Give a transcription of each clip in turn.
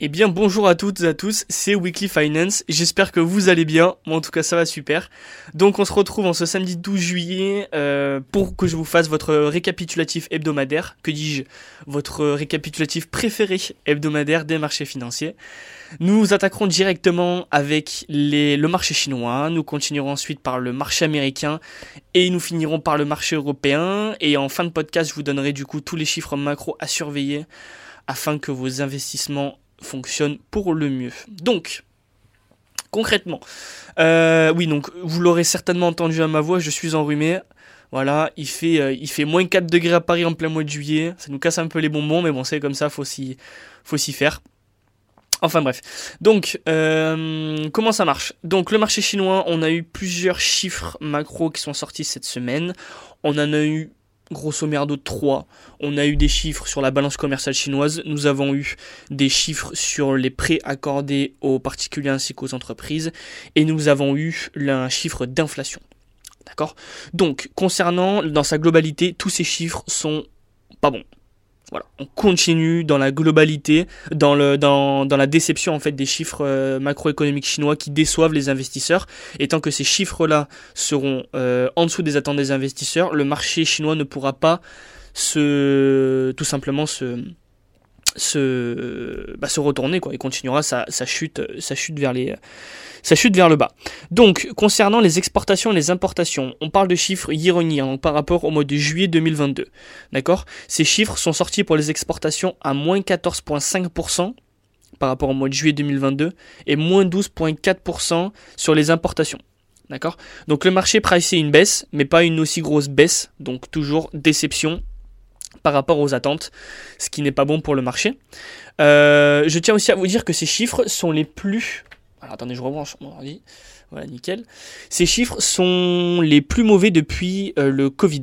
Eh bien bonjour à toutes et à tous, c'est Weekly Finance, j'espère que vous allez bien, moi en tout cas ça va super. Donc on se retrouve en ce samedi 12 juillet euh, pour que je vous fasse votre récapitulatif hebdomadaire, que dis-je, votre récapitulatif préféré hebdomadaire des marchés financiers. Nous attaquerons directement avec le marché chinois, nous continuerons ensuite par le marché américain et nous finirons par le marché européen. Et en fin de podcast je vous donnerai du coup tous les chiffres macro à surveiller afin que vos investissements fonctionne pour le mieux. Donc, concrètement, euh, oui, donc vous l'aurez certainement entendu à ma voix, je suis enrhumé. Voilà, il fait, euh, il fait moins 4 degrés à Paris en plein mois de juillet. Ça nous casse un peu les bonbons, mais bon, c'est comme ça, faut s'y, faire. Enfin bref. Donc, euh, comment ça marche? Donc, le marché chinois, on a eu plusieurs chiffres macro qui sont sortis cette semaine. On en a eu grosso merdo 3. On a eu des chiffres sur la balance commerciale chinoise, nous avons eu des chiffres sur les prêts accordés aux particuliers ainsi qu'aux entreprises, et nous avons eu un chiffre d'inflation. D'accord? Donc, concernant dans sa globalité, tous ces chiffres sont pas bons. Voilà, on continue dans la globalité, dans, le, dans, dans la déception en fait des chiffres euh, macroéconomiques chinois qui déçoivent les investisseurs. Et tant que ces chiffres-là seront euh, en dessous des attentes des investisseurs, le marché chinois ne pourra pas se tout simplement se se, bah, se retourner quoi, et continuera sa, sa, chute, sa chute vers les, sa chute vers le bas. Donc, concernant les exportations et les importations, on parle de chiffres year par rapport au mois de juillet 2022. D'accord? Ces chiffres sont sortis pour les exportations à moins 14,5% par rapport au mois de juillet 2022 et moins 12,4% sur les importations. D'accord? Donc le marché pricé une baisse, mais pas une aussi grosse baisse, donc toujours déception par rapport aux attentes, ce qui n'est pas bon pour le marché. Euh, je tiens aussi à vous dire que ces chiffres sont les plus... Alors attendez, je rebranche mon ordi. Voilà, nickel. Ces chiffres sont les plus mauvais depuis euh, le Covid.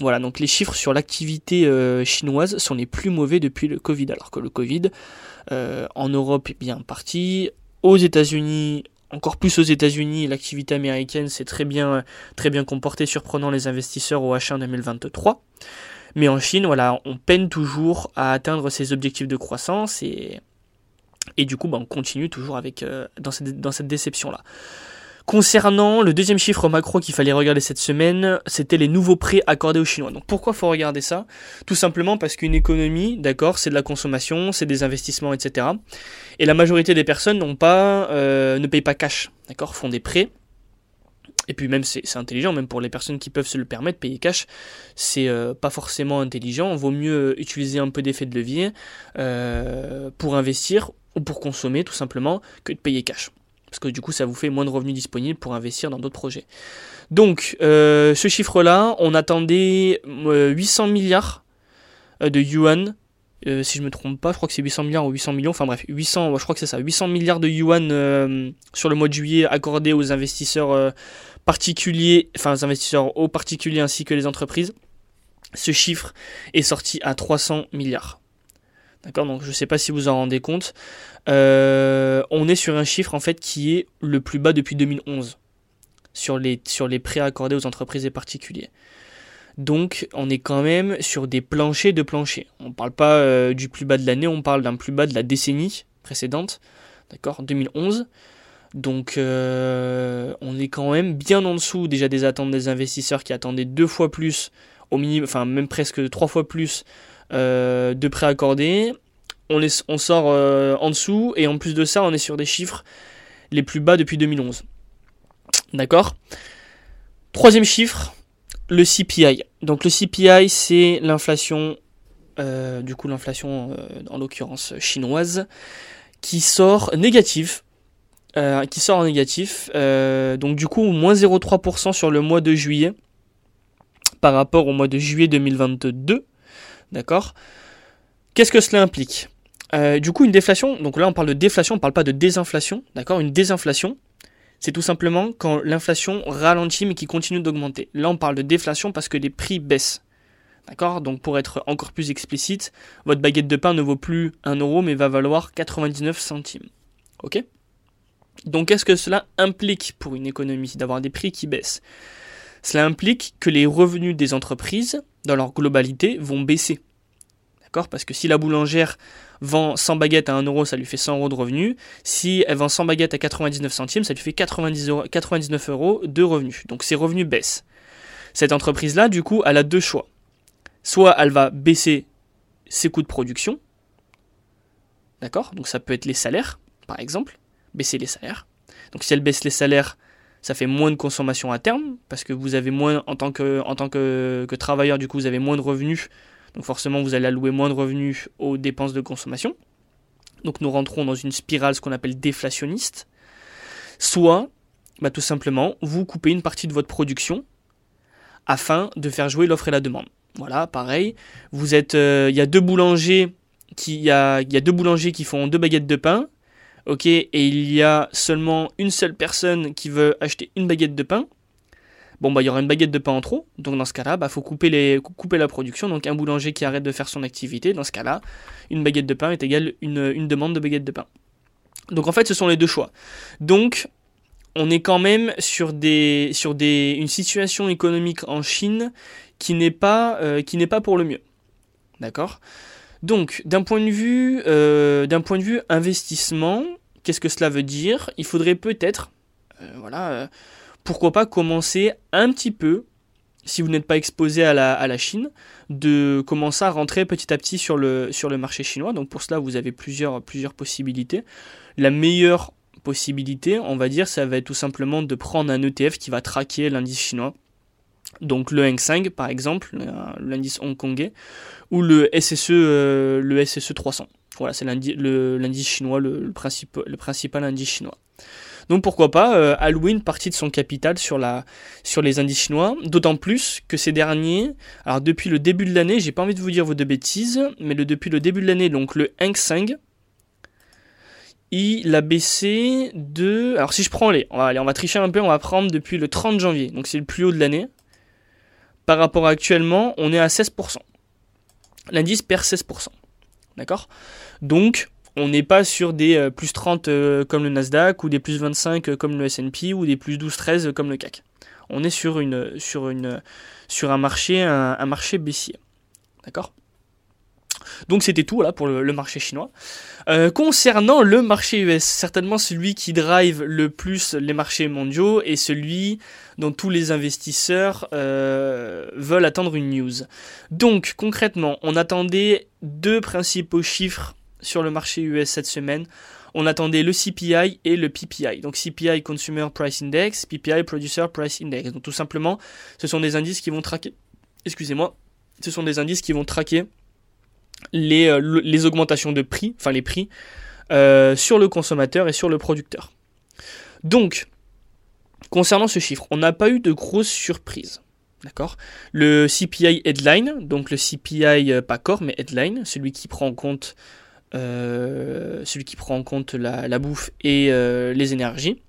Voilà, donc les chiffres sur l'activité euh, chinoise sont les plus mauvais depuis le Covid. Alors que le Covid, en Europe est bien parti, aux États-Unis, encore plus aux États-Unis, l'activité américaine s'est très bien, très bien comportée, surprenant les investisseurs au H1 2023. Mais en Chine, voilà, on peine toujours à atteindre ses objectifs de croissance et, et du coup, bah, on continue toujours avec, euh, dans cette, dans cette déception-là. Concernant le deuxième chiffre macro qu'il fallait regarder cette semaine, c'était les nouveaux prêts accordés aux Chinois. Donc pourquoi faut regarder ça? Tout simplement parce qu'une économie, d'accord, c'est de la consommation, c'est des investissements, etc. Et la majorité des personnes n'ont pas, euh, ne payent pas cash, d'accord, font des prêts et puis même c'est intelligent, même pour les personnes qui peuvent se le permettre, payer cash, c'est euh, pas forcément intelligent. Vaut mieux utiliser un peu d'effet de levier euh, pour investir ou pour consommer tout simplement que de payer cash. Parce que du coup ça vous fait moins de revenus disponibles pour investir dans d'autres projets. Donc euh, ce chiffre-là, on attendait 800 milliards de yuan euh, si je me trompe pas, je crois que c'est 800 milliards ou 800 millions, enfin bref, 800, je crois que c'est ça, 800 milliards de yuan euh, sur le mois de juillet accordés aux investisseurs euh, particuliers, enfin aux investisseurs aux particuliers ainsi que les entreprises. Ce chiffre est sorti à 300 milliards. D'accord, donc je ne sais pas si vous en rendez compte. on est sur un chiffre en fait qui est le plus bas depuis 2011 sur les, sur les prêts accordés aux entreprises et particuliers. Donc on est quand même sur des planchers de planchers. On ne parle pas euh, du plus bas de l'année, on parle d'un plus bas de la décennie précédente, d'accord, 2011. Donc euh, on est quand même bien en dessous déjà des attentes des investisseurs qui attendaient deux fois plus, au minimum, enfin même presque trois fois plus euh, de prêts accordés. On, sort en dessous et en plus de ça on est sur des chiffres les plus bas depuis 2011. D'accord? Troisième chiffre, le CPI. Donc le CPI, c'est l'inflation, euh, du coup l'inflation euh, en l'occurrence chinoise, qui sort négatif. Euh, qui sort en négatif. donc du coup, moins 0,3% sur le mois de juillet par rapport au mois de juillet 2022. D'accord? Qu'est-ce que cela implique? Du coup, une déflation, donc là on parle de déflation, on ne parle pas de désinflation, d'accord? Une désinflation, c'est tout simplement quand l'inflation ralentit mais qui continue d'augmenter. Là, on parle de déflation parce que les prix baissent. D'accord? Donc pour être encore plus explicite, votre baguette de pain ne vaut plus 1 euro mais va valoir 99 centimes. Ok? Donc qu'est-ce que cela implique pour une économie d'avoir des prix qui baissent? Cela implique que les revenus des entreprises, dans leur globalité, vont baisser. D'accord? Parce que si la boulangère vend 100 baguettes à 1 euro, ça lui fait 100 euros de revenus. Si elle vend 100 baguettes à 99 centimes, ça lui fait 90 euros, 99 euros de revenus. Donc ses revenus baissent. Cette entreprise-là, du coup, elle a deux choix. Soit elle va baisser ses coûts de production. D'accord? Donc ça peut être les salaires, par exemple. Baisser les salaires. Donc si elle baisse les salaires, ça fait moins de consommation à terme, parce que vous avez moins, en tant que, en travailleur, du coup, vous avez moins de revenus. Donc forcément, vous allez allouer moins de revenus aux dépenses de consommation. Donc nous rentrons dans une spirale, ce qu'on appelle déflationniste. Soit, bah, tout simplement, vous coupez une partie de votre production afin de faire jouer l'offre et la demande. Voilà, pareil. Vous êtes, euh, il y a deux boulangers qui font deux baguettes de pain. Ok, et il y a seulement une seule personne qui veut acheter une baguette de pain. Bon, bah, il y aura une baguette de pain en trop. Donc, dans ce cas-là, bah, faut couper, la production. Donc, un boulanger qui arrête de faire son activité, dans ce cas-là, une baguette de pain est égale une, une demande de baguette de pain. Donc, en fait, ce sont les deux choix. Donc, on est quand même sur, une situation économique en Chine qui n'est pas, euh, qui n'est pas pour le mieux. D'accord? Donc, d'un point, de vue, euh, point de vue investissement, qu'est-ce que cela veut dire? Il faudrait peut-être, euh, voilà, pourquoi pas commencer un petit peu, si vous n'êtes pas exposé à la, Chine, de commencer à rentrer petit à petit sur le, sur le marché chinois. Donc pour cela, vous avez plusieurs, plusieurs possibilités. La meilleure possibilité, on va dire, ça va être tout simplement de prendre un ETF qui va traquer l'indice chinois. Donc le Hang Seng par exemple, l'indice hongkongais, ou le SSE, euh, le SSE 300. Voilà, c'est l'indice chinois, le, le, le principal indice chinois. Donc pourquoi pas euh, allouer une partie de son capital sur, la, sur les indices chinois, d'autant plus que ces derniers, alors depuis le début de l'année, j'ai pas envie de vous dire vos deux bêtises, mais le, depuis le début de l'année, donc le Hang Seng, il a baissé de... Alors si je prends les... On va, on va tricher un peu, on va prendre depuis le 30 janvier, donc c'est le plus haut de l'année. Par rapport actuellement, on est à 16%. L'indice perd 16%. D'accord? Donc, on n'est pas sur des euh, plus 30 euh, comme le Nasdaq, ou des plus 25 euh, comme le S&P, ou des plus 12-13 comme le CAC. On est sur, une, sur, une, sur un, marché, un marché baissier. D'accord? Donc c'était tout là pour le, marché chinois. Euh, concernant le marché US, certainement celui qui drive le plus les marchés mondiaux et celui dont tous les investisseurs euh, veulent attendre une news. Donc concrètement, on attendait deux principaux chiffres sur le marché US cette semaine. On attendait le CPI et le PPI. Donc CPI Consumer Price Index, PPI Producer Price Index. Donc tout simplement, ce sont des indices qui vont traquer. Excusez-moi. Ce sont des indices qui vont traquer les, euh, les augmentations de prix, enfin les prix, euh, sur le consommateur et sur le producteur. Donc, concernant ce chiffre, on n'a pas eu de grosses surprises. D'accord? Le CPI headline, donc le CPI euh, pas corps mais headline, celui qui prend en compte, la, bouffe et les énergies,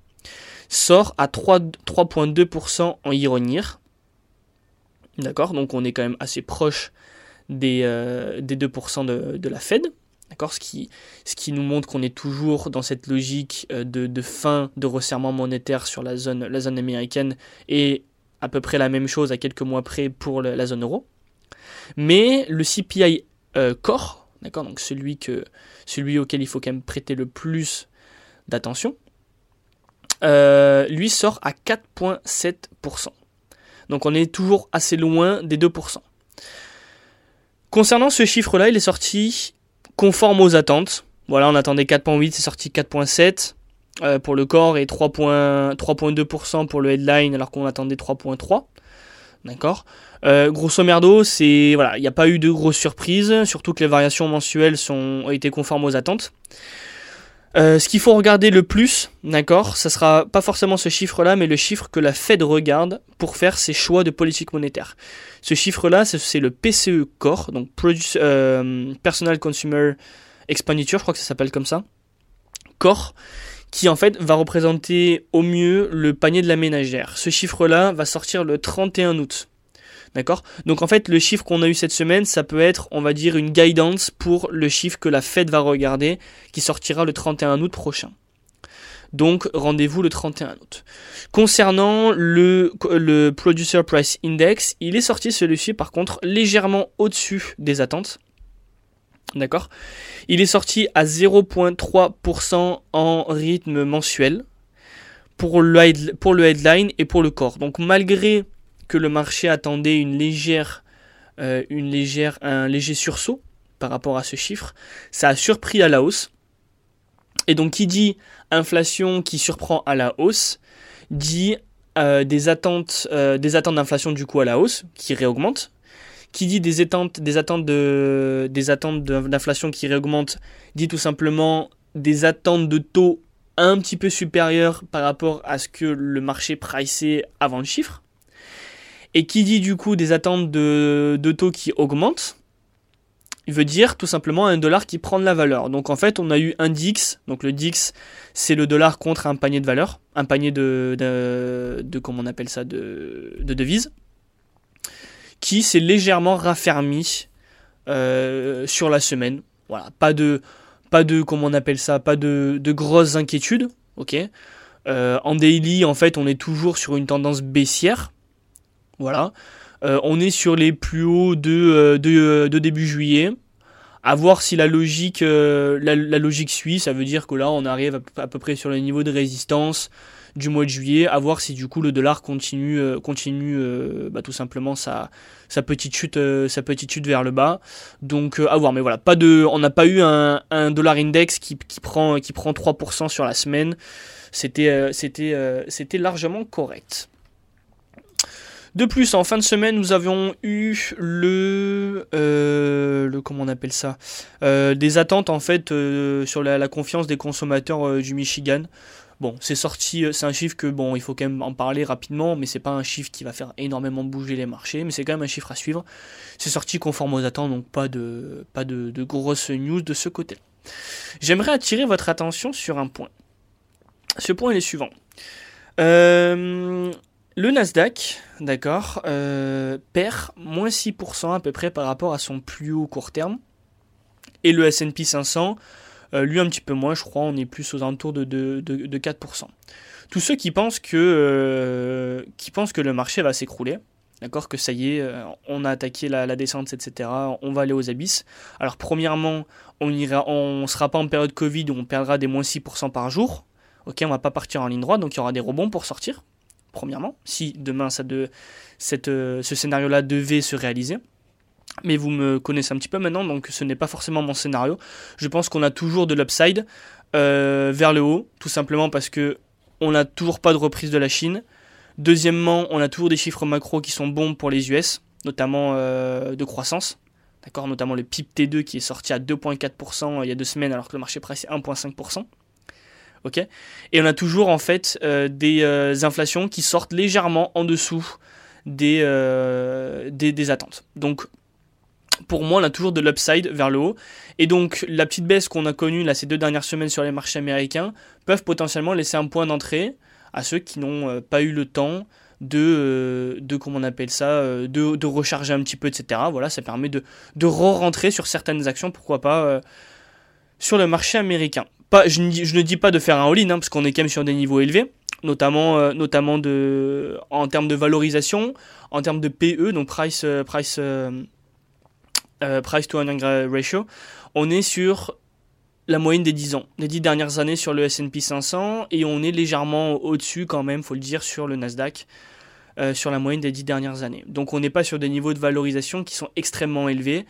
sort à 3,2% en ironie. D'accord? Donc on est quand même assez proche des, euh, des 2% de, de, la Fed. Ce qui, nous montre qu'on est toujours dans cette logique euh, de, fin de resserrement monétaire sur la zone, américaine et à peu près la même chose à quelques mois près pour la zone euro. Mais le CPI euh, core, celui auquel il faut quand même prêter le plus d'attention, lui sort à 4,7%. Donc on est toujours assez loin des 2%. Concernant ce chiffre-là, il est sorti conforme aux attentes. Voilà, on attendait 4.8, c'est sorti 4.7 euh, pour le corps et 3.2% pour le headline alors qu'on attendait 3.3. D'accord euh, Grosso merdo, c'est voilà, il n'y a pas eu de grosses surprises, surtout que les variations mensuelles sont, ont été conformes aux attentes. Euh, ce qu'il faut regarder le plus, d'accord, ça sera pas forcément ce chiffre-là, mais le chiffre que la Fed regarde pour faire ses choix de politique monétaire. Ce chiffre-là, c'est le PCE Core, donc euh, Personal Consumer Expenditure, je crois que ça s'appelle comme ça. Core, qui en fait va représenter au mieux le panier de la ménagère. Ce chiffre-là va sortir le 31 août. D'accord? Donc en fait, le chiffre qu'on a eu cette semaine, ça peut être, on va dire, une guidance pour le chiffre que la Fed va regarder, qui sortira le 31 août prochain. Donc rendez-vous le 31 août. Concernant le, Producer Price Index, il est sorti celui-ci par contre légèrement au-dessus des attentes. D'accord? Il est sorti à 0.3% en rythme mensuel pour le, pour le headline et pour le corps. Donc malgré que le marché attendait une légère, euh, une légère, un léger sursaut par rapport à ce chiffre, ça a surpris à la hausse. Et donc qui dit inflation qui surprend à la hausse, dit euh, des attentes, euh, des attentes d'inflation du coup à la hausse qui réaugmentent. Qui dit des attentes, de, d'inflation qui réaugmentent, dit tout simplement des attentes de taux un petit peu supérieures par rapport à ce que le marché priceait avant le chiffre. Et qui dit du coup des attentes de, taux qui augmentent, il veut dire tout simplement un dollar qui prend de la valeur. Donc en fait, on a eu un DIX. Donc le DIX, c'est le dollar contre un panier de valeur, un panier de, comment on appelle ça, de, de devises, qui s'est légèrement raffermi euh, sur la semaine. Voilà, pas de, pas de, comment on appelle ça, pas de, de grosses inquiétudes. Ok. Euh, en daily, en fait, on est toujours sur une tendance baissière. Voilà. Euh, on est sur les plus hauts de, euh, euh, de, début juillet. À voir si la logique, la, suit, ça veut dire que là on arrive à, peu près sur le niveau de résistance du mois de juillet, à voir si du coup le dollar continue, bah, tout simplement sa, sa, petite chute, sa petite chute vers le bas. Donc à voir, mais voilà, pas de, on n'a pas eu un, dollar index qui, prend, qui prend 3% sur la semaine. C'était largement correct. De plus, en fin de semaine, nous avions eu le, euh, comment on appelle ça, euh, des attentes en fait euh, sur la, confiance des consommateurs du Michigan. Bon, c'est sorti, c'est un chiffre que bon, il faut quand même en parler rapidement, mais c'est pas un chiffre qui va faire énormément bouger les marchés, mais c'est quand même un chiffre à suivre. C'est sorti conforme aux attentes, donc pas de, pas de, grosses news de ce côté. J'aimerais attirer votre attention sur un point. Ce point est le suivant. Euh, le Nasdaq, d'accord, euh, perd moins 6% à peu près par rapport à son plus haut court terme. Et le SP 500, euh, lui un petit peu moins, je crois, on est plus aux alentours de, de, 4%. Tous ceux qui pensent que, euh, qui pensent que le marché va s'écrouler, d'accord, que ça y est, on a attaqué la, descente, etc., on va aller aux abysses. Alors premièrement, on on sera pas en période Covid où on perdra des moins 6% par jour. Ok, on va pas partir en ligne droite, donc il y aura des rebonds pour sortir premièrement, si demain ça de, cette, euh, ce scénario-là devait se réaliser. Mais vous me connaissez un petit peu maintenant, donc ce n'est pas forcément mon scénario. Je pense qu'on a toujours de l'upside euh, vers le haut, tout simplement parce que on n'a toujours pas de reprise de la Chine. Deuxièmement, on a toujours des chiffres macro qui sont bons pour les US, notamment euh, de croissance. D'accord, notamment le PIB T2 qui est sorti à 2,4% il y a deux semaines alors que le marché presse est 1,5% ok? Et on a toujours en fait euh, des euh, inflations qui sortent légèrement en dessous euh, des, des, attentes. Donc pour moi, on a toujours de l'upside vers le haut. Et donc, la petite baisse qu'on a connue là, ces deux dernières semaines sur les marchés américains peuvent potentiellement laisser un point d'entrée à ceux qui n'ont pas eu le temps de, de comment on appelle ça, de, de, recharger un petit peu, etc. Voilà, ça permet de, de re-rentrer sur certaines actions, pourquoi pas, sur le marché américain je, ne dis pas de faire un all-in, hein, parce qu'on est quand même sur des niveaux élevés, notamment, euh, notamment en termes de valorisation, en termes de PE, donc price, euh, price, euh, price to earning ratio, on est sur la moyenne des 10 ans, des 10 dernières années sur le S&P 500, et on est légèrement au-dessus quand même, faut le dire, sur le Nasdaq. sur la moyenne des 10 dernières années. Donc on n'est pas sur des niveaux de valorisation qui sont extrêmement élevés.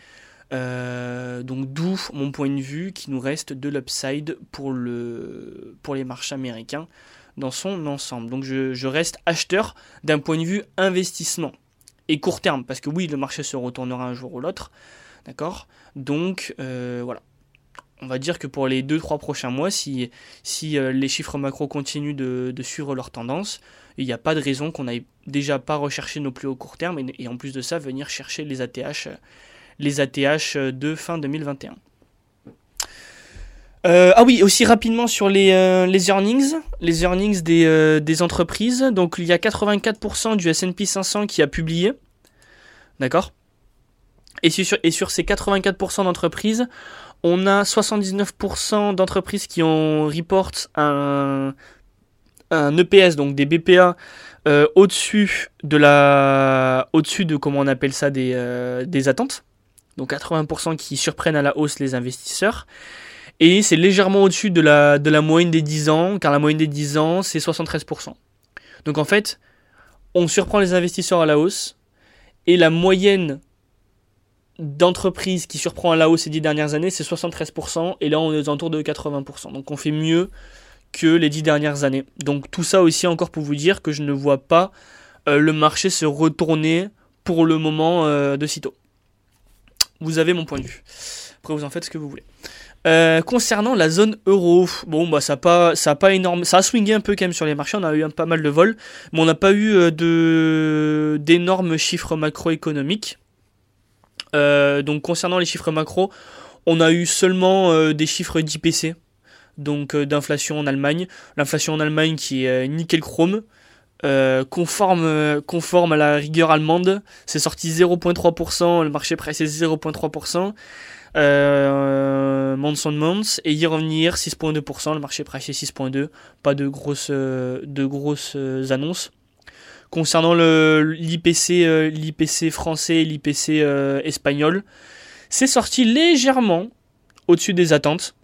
Euh, donc d'où mon point de vue qui nous reste de l'upside pour, le, pour les marchés américains dans son ensemble. Donc je, reste acheteur d'un point de vue investissement et court terme, parce que oui, le marché se retournera un jour ou l'autre. D'accord? Donc euh, voilà. On va dire que pour les 2-3 prochains mois, si, si euh, les chiffres macro continuent de, suivre leur tendance, il n'y a pas de raison qu'on n'aille déjà pas rechercher nos plus hauts court terme et, et, en plus de ça, venir chercher les ATH les ATH de fin 2021. Euh, ah oui, aussi rapidement sur les, euh, earnings, les earnings des, euh, entreprises. Donc il y a 84% du S&P 500 qui a publié, d'accord? Et sur, ces 84% d'entreprises, on a 79% d'entreprises qui ont report un, EPS, donc des BPA, au-dessus de la, au-dessus de comment on appelle ça des attentes donc 80% qui surprennent à la hausse les investisseurs. Et c'est légèrement au-dessus de la, de la moyenne des 10 ans, car la moyenne des 10 ans, c'est 73%. Donc en fait, on surprend les investisseurs à la hausse, et la moyenne d'entreprises qui surprend à la hausse ces 10 dernières années, c'est 73%, et là on est aux alentours de 80%. Donc on fait mieux que les 10 dernières années. Donc tout ça aussi encore pour vous dire que je ne vois pas euh, le marché se retourner pour le moment euh, de sitôt. Vous avez mon point de vue. Après vous en faites ce que vous voulez. Euh, concernant la zone euro, bon bah ça a pas ça pas énorme, ça a swingé un peu quand même sur les marchés, on a eu un, pas mal de vols, mais on n'a pas eu euh, de d'énormes chiffres macroéconomiques. Euh, donc concernant les chiffres macro, on a eu seulement des chiffres d'IPC, donc d'inflation en Allemagne, l'inflation en Allemagne qui est nickel chrome. Conforme, conforme à la rigueur allemande, c'est sorti 0.3%, le marché pressé 0.3%. Euh, months on months et y revenir 6.2%, le marché pricé 6.2%, pas de grosses, euh, de grosses euh, annonces. Concernant l'IPC, euh, l'IPC français et l'IPC espagnol, c'est sorti légèrement au-dessus des attentes.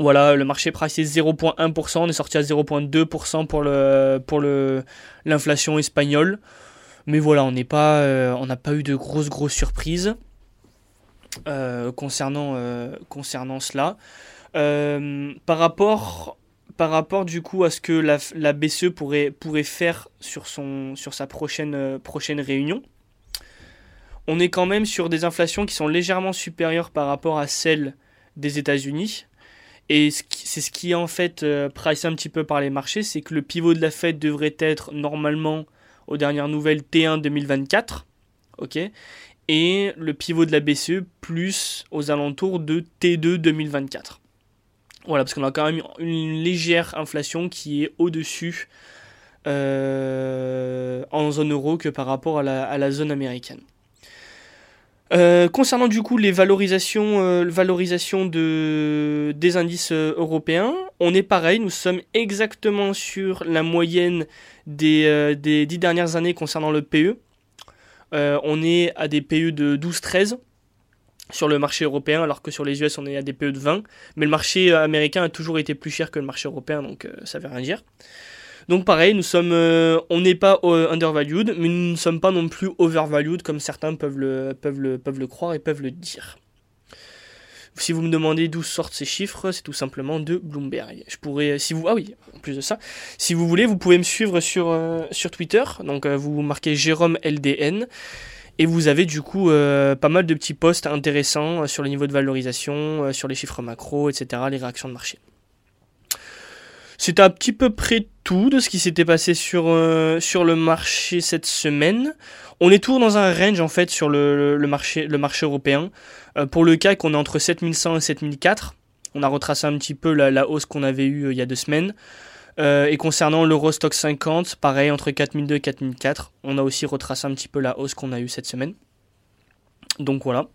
Voilà, le marché pricé 0.1%, on est sorti à 0.2% pour le pour l'inflation espagnole. Mais voilà, on n'est pas on n'a pas eu de grosses grosses surprises. Euh, concernant, euh, concernant cela. Euh, par rapport du coup à ce que la, BCE pourrait, faire sur sa prochaine, prochaine réunion, on est quand même sur des inflations qui sont légèrement supérieures par rapport à celles des États-Unis. Et c'est ce qui est en fait euh, un petit peu par les marchés, c'est que le pivot de la Fed devrait être normalement, aux dernières nouvelles, T1 2024. ok et le pivot de la BCE plus aux alentours de T2 2024. Voilà, parce qu'on a quand même une légère inflation qui est au-dessus euh, en zone euro que par rapport à la, zone américaine. Euh, concernant du coup les valorisations, euh, de, des indices européens, on est pareil, nous sommes exactement sur la moyenne des, des dix dernières années concernant le PE. Euh, on est à des PE de 12-13 sur le marché européen, alors que sur les US, on est à des PE de 20. Mais le marché américain a toujours été plus cher que le marché européen, donc euh, ça veut rien dire. Donc pareil, nous sommes, euh, on n'est pas undervalued, mais nous ne sommes pas non plus overvalued comme certains peuvent le, peuvent le, peuvent le croire et peuvent le dire. Si vous me demandez d'où sortent ces chiffres, c'est tout simplement de Bloomberg. Je pourrais, si vous, ah oui, en plus de ça, si vous voulez, vous pouvez me suivre sur, euh, sur Twitter. Donc euh, vous marquez Jérôme LDN. Et vous avez du coup euh, pas mal de petits posts intéressants sur le niveau de valorisation, sur les chiffres macro, etc., les réactions de marché. C'est à petit peu près tout de ce qui s'était passé sur, sur le marché cette semaine. On est toujours dans un range en fait sur le, marché, européen. Euh, pour le CAC, on est entre 7100 et 7004. On a retracé un petit peu la, hausse qu'on avait eue euh, il y a deux semaines. Euh, et concernant l'Eurostock 50, pareil, entre 4002 et 4004. On a aussi retracé un petit peu la hausse qu'on a eue cette semaine. Donc voilà.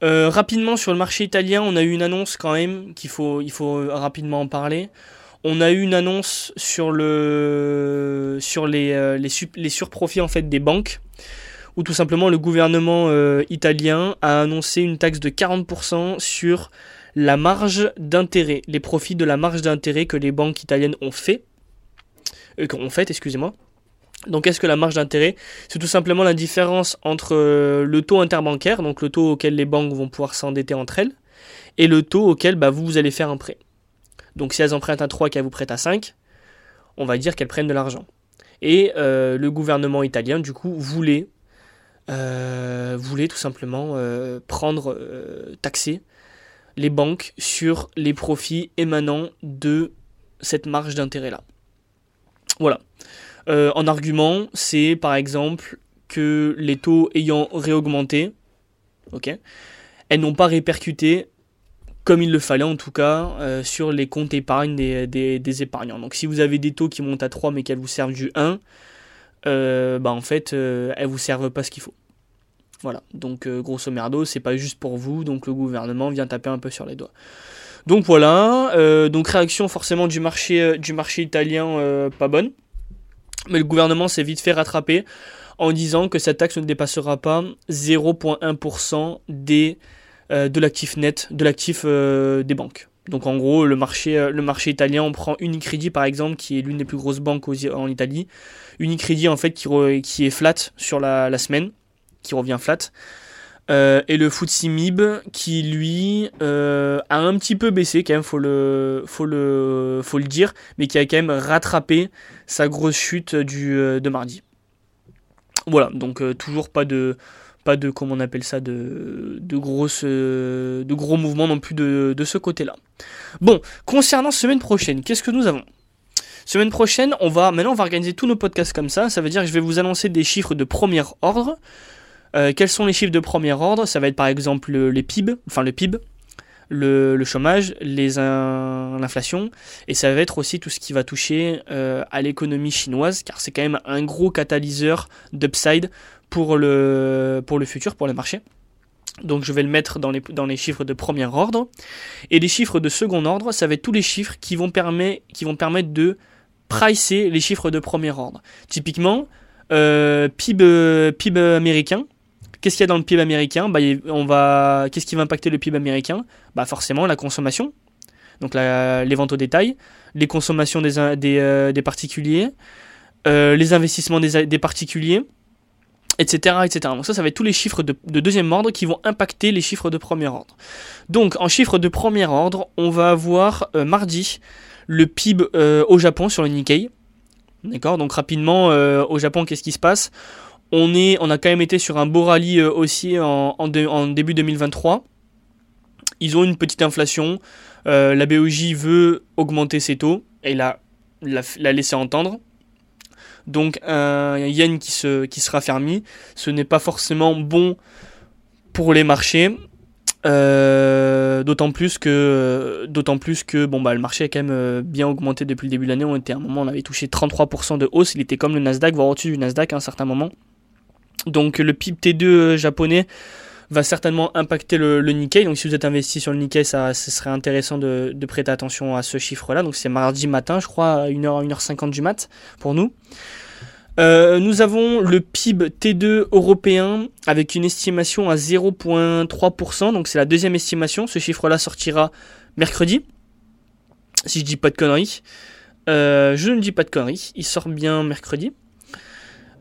rapidement sur le marché italien, on a eu une annonce quand même qu'il faut, il faut rapidement en parler. On a eu une annonce sur le sur les, les, les surprofits en fait des banques où tout simplement le gouvernement euh, italien a annoncé une taxe de 40% sur la marge d'intérêt, les profits de la marge d'intérêt que les banques italiennes ont fait, euh, ont fait, excusez-moi. Donc qu'est-ce que la marge d'intérêt C'est tout simplement la différence entre euh, le taux interbancaire, donc le taux auquel les banques vont pouvoir s'endetter entre elles, et le taux auquel bah, vous allez faire un prêt? Donc si elles empruntent à 3 qu'elles vous prêtent à 5, on va dire qu'elles prennent de l'argent. Et le gouvernement italien, du coup, voulait euh, voulait tout simplement euh, prendre, euh, taxer les banques sur les profits émanant de cette marge d'intérêt-là. Voilà. en argument, c'est par exemple que les taux ayant réaugmenté, elles n'ont pas répercuté comme il le fallait en tout cas sur les comptes épargne des, des, épargnants. Donc si vous avez des taux qui montent à 3 mais qu'elles vous servent du 1, euh, bah en fait, euh, elles vous servent pas ce qu'il faut. Voilà, donc euh, grosso merdo, c'est pas juste pour vous, donc le gouvernement vient taper un peu sur les doigts. Donc voilà, euh, donc réaction forcément du marché, du marché italien pas bonne, mais le gouvernement s'est vite fait rattraper en disant que cette taxe ne dépassera pas 0,1% des, de l'actif net, de l'actif des banques. Donc en gros, le marché, le marché italien, on prend Unicredit par exemple, qui est l'une des plus grosses banques en Italie. Unicredit en fait qui, qui est flat sur la, semaine, qui revient flat. Euh, et le FTSE MIB qui lui euh, a un petit peu baissé quand même faut le faut le faut le dire mais qui a quand même rattrapé sa grosse chute du euh, de mardi. Voilà, donc toujours pas de pas de comment on appelle ça de de grosses de gros mouvements non plus de, ce côté-là. Bon, concernant semaine prochaine, qu'est-ce que nous avons? Semaine prochaine, on va maintenant on va organiser tous nos podcasts comme ça, ça veut dire que je vais vous annoncer des chiffres de premier ordre. Euh, quels sont les chiffres de premier ordre? Ça va être par exemple les PIB, enfin le PIB, le, chômage, l'inflation, et ça va être aussi tout ce qui va toucher euh, à l'économie chinoise, car c'est quand même un gros catalyseur d'upside pour le, pour le futur, pour les marchés. Donc je vais le mettre dans les, dans les chiffres de premier ordre. Et les chiffres de second ordre, ça va être tous les chiffres qui vont, permettre, qui vont permettre de pricer les chiffres de premier ordre. Typiquement, euh, PIB, PIB américain, Qu'est-ce qu'il y a dans le PIB américain? Bah, on va... Qu'est-ce qui va impacter le PIB américain? Bah, Forcément la consommation, donc les ventes au détail, les consommations des, des, euh, particuliers, euh, les investissements des, particuliers, etc., etc. Donc ça, ça va être tous les chiffres de, deuxième ordre qui vont impacter les chiffres de premier ordre. Donc en chiffres de premier ordre, on va avoir euh, mardi le PIB au Japon sur le Nikkei. D'accord? Donc rapidement, au Japon, qu'est-ce qui se passe? On, est, on a quand même été sur un beau rallye euh, aussi en, début 2023. Ils ont une petite inflation. Euh, la BOJ veut augmenter ses taux et l'a, l'a, laissé entendre. Donc un yen qui, se, qui fermé, ce n'est pas forcément bon pour les marchés. Euh, d'autant plus que bon bah le marché a quand même bien augmenté depuis le début de l'année on était à un moment on avait touché 33% de hausse il était comme le Nasdaq voire au-dessus du Nasdaq à un certain moment donc le PIB T2 euh, japonais va certainement impacter le, Nikkei. Donc si vous êtes investi sur le Nikkei, ça, ce serait intéressant de, prêter attention à ce chiffre-là. Donc c'est mardi matin, je crois, à 1h, 1h50 du mat pour nous. Euh, nous avons le PIB T2 européen avec une estimation à 0,3%. Donc c'est la deuxième estimation. Ce chiffre-là sortira mercredi. Si je dis pas de conneries. Euh, je ne dis pas de conneries. Il sort bien mercredi.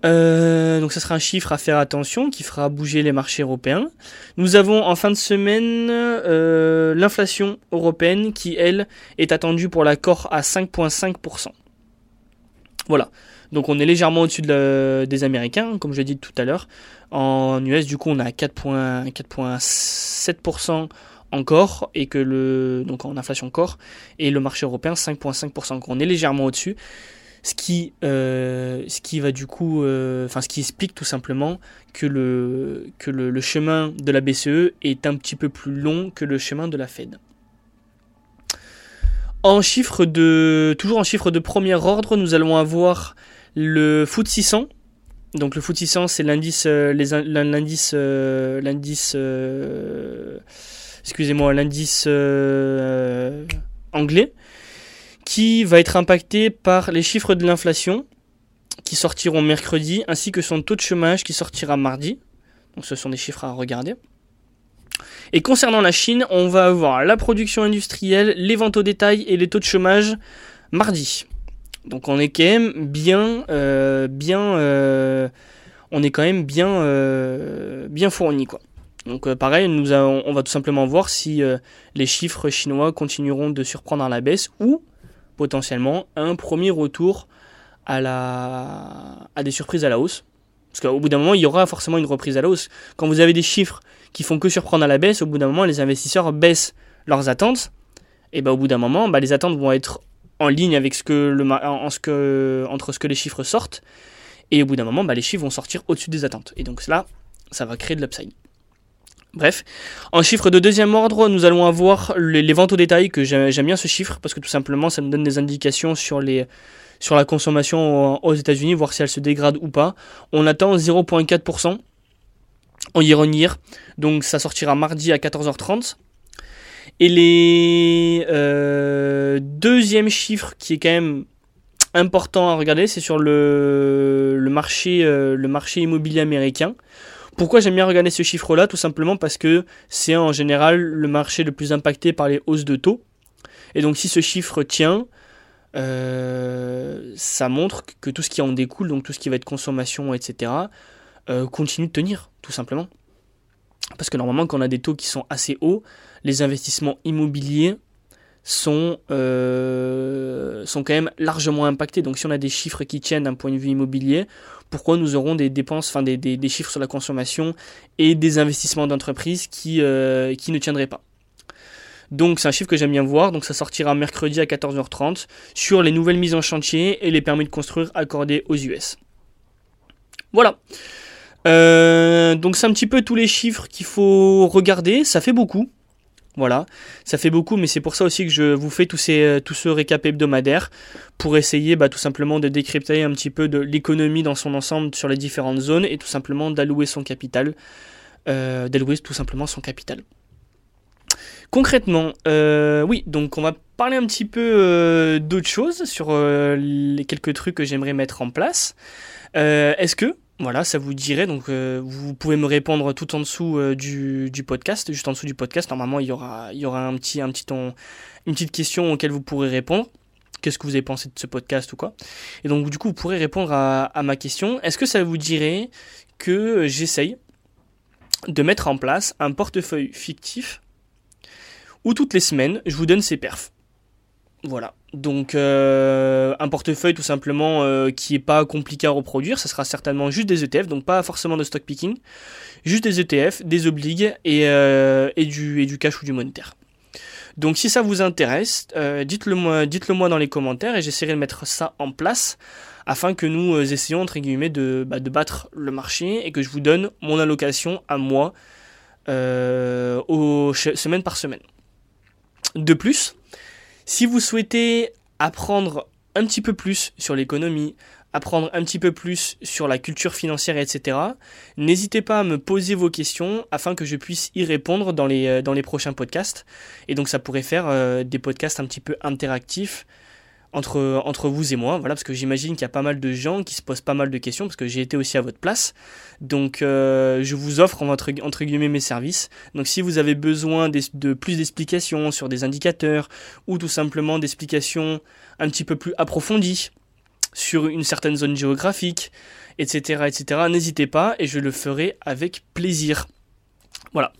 Euh, donc ça sera un chiffre à faire attention qui fera bouger les marchés européens. Nous avons en fin de semaine euh, l'inflation européenne qui elle est attendue pour l'accord à 5,5%. Voilà. Donc on est légèrement au-dessus des Américains, comme je l'ai dit tout à l'heure. En US, du coup, on a 4,7% encore et que le donc en inflation corps et le marché européen 5,5%. Donc on est légèrement au-dessus ce qui, euh, ce qui va du coup, euh, explique tout simplement que, le, que le, chemin de la BCE est un petit peu plus long que le chemin de la Fed. En chiffre de, toujours en chiffre de premier ordre, nous allons avoir le FTSE 600. Donc le FTSE 600, c'est l'indice, euh, l'indice, l'indice, excusez-moi, l'indice anglais qui va être impacté par les chiffres de l'inflation qui sortiront mercredi, ainsi que son taux de chômage qui sortira mardi. Donc ce sont des chiffres à regarder. Et concernant la Chine, on va avoir la production industrielle, les ventes au détail et les taux de chômage mardi. Donc on est quand même bien, euh, bien, euh, on est quand même bien, euh, bien fourni quoi. Donc pareil, nous on va tout simplement voir si les chiffres chinois continueront de surprendre à la baisse ou potentiellement un premier retour à, des surprises à la hausse. Parce qu'au bout d'un moment, il y aura forcément une reprise à la hausse. Quand vous avez des chiffres qui font que surprendre à la baisse, au bout d'un moment, les investisseurs baissent leurs attentes. Et ben, au bout d'un moment, bah, les attentes vont être en ligne avec ce que entre ce que les chiffres sortent. Et au bout d'un moment, bah, les chiffres vont sortir au-dessus des attentes. Et donc cela, ça va créer de l'upside. Bref, en chiffre de deuxième ordre, nous allons avoir les, ventes au détail, que j'aime bien ce chiffre, parce que tout simplement, ça nous donne des indications sur, les, sur la consommation aux États-Unis, voir si elle se dégrade ou pas. On attend 0,4% en year donc ça sortira mardi à 14h30. Et les euh, deuxième chiffre qui est quand même important à regarder, c'est sur le, euh, le marché immobilier américain. Pourquoi j'aime bien regarder ce chiffre-là? Tout simplement parce que c'est en général le marché le plus impacté par les hausses de taux. Et donc si ce chiffre tient, euh, ça montre que tout ce qui en découle, donc tout ce qui va être consommation, etc., euh, continue de tenir, tout simplement. Parce que normalement, quand on a des taux qui sont assez hauts, les investissements immobiliers sont, euh, sont quand même largement impactés. Donc si on a des chiffres qui tiennent d'un point de vue immobilier, pourquoi nous aurons des dépenses, enfin des, des, chiffres sur la consommation et des investissements d'entreprise qui, euh, qui ne tiendraient pas? Donc c'est un chiffre que j'aime bien voir, donc ça sortira mercredi à 14h30 sur les nouvelles mises en chantier et les permis de construire accordés aux US. Voilà. Euh, donc c'est un petit peu tous les chiffres qu'il faut regarder, ça fait beaucoup. Voilà, ça fait beaucoup, mais c'est pour ça aussi que je vous fais tous ces, euh, tout ce récap hebdomadaire pour essayer bah, tout simplement de décrypter un petit peu de l'économie dans son ensemble sur les différentes zones et tout simplement d'allouer son capital, euh, d'allouer tout simplement son capital. Concrètement, euh, oui, donc on va parler un petit peu d'autres choses sur les quelques trucs que j'aimerais mettre en place. Est-ce que voilà, ça vous dirait. Donc, euh, vous pouvez me répondre tout en dessous euh, du, podcast, juste en dessous du podcast. Normalement, il y aura, il y aura un petit, un petit une petite question auquel vous pourrez répondre. Qu'est-ce que vous avez pensé de ce podcast ou quoi? Et donc, du coup, vous pourrez répondre à, à ma question. Est-ce que ça vous dirait que j'essaye de mettre en place un portefeuille fictif où toutes les semaines, je vous donne ces perfs? Voilà. Donc euh, un portefeuille tout simplement euh, qui est pas compliqué à reproduire, ça sera certainement juste des ETF, donc pas forcément de stock picking, juste des ETF, des obligues et, euh, et, du, et du cash ou du monétaire. Donc si ça vous intéresse, dites-le moi, dites-le moi dans les commentaires et j'essaierai de mettre ça en place afin que nous essayions entre guillemets de, bah, de battre le marché et que je vous donne mon allocation à moi aux, semaine par semaine. De plus, si vous souhaitez apprendre un petit peu plus sur l'économie, apprendre un petit peu plus sur la culture financière, etc., n'hésitez pas à me poser vos questions afin que je puisse y répondre dans les, euh, prochains podcasts. Et donc ça pourrait faire euh, des podcasts un petit peu interactifs entre, entre vous et moi, voilà, parce que j'imagine qu'il y a pas mal de gens qui se posent pas mal de questions, parce que j'ai été aussi à votre place. Donc euh, je vous offre entre, entre guillemets mes services. Donc si vous avez besoin de, plus d'explications sur des indicateurs, ou tout simplement d'explications un petit peu plus approfondies sur une certaine zone géographique, etc., etc., n'hésitez pas, et je le ferai avec plaisir. Voilà.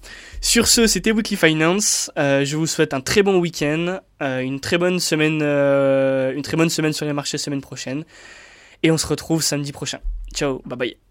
Sur ce, c'était Weekly Finance. Euh, je vous souhaite un très bon week-end, euh, une très bonne semaine, euh, une très bonne semaine sur les marchés semaine prochaine, et on se retrouve samedi prochain. Ciao, bye bye.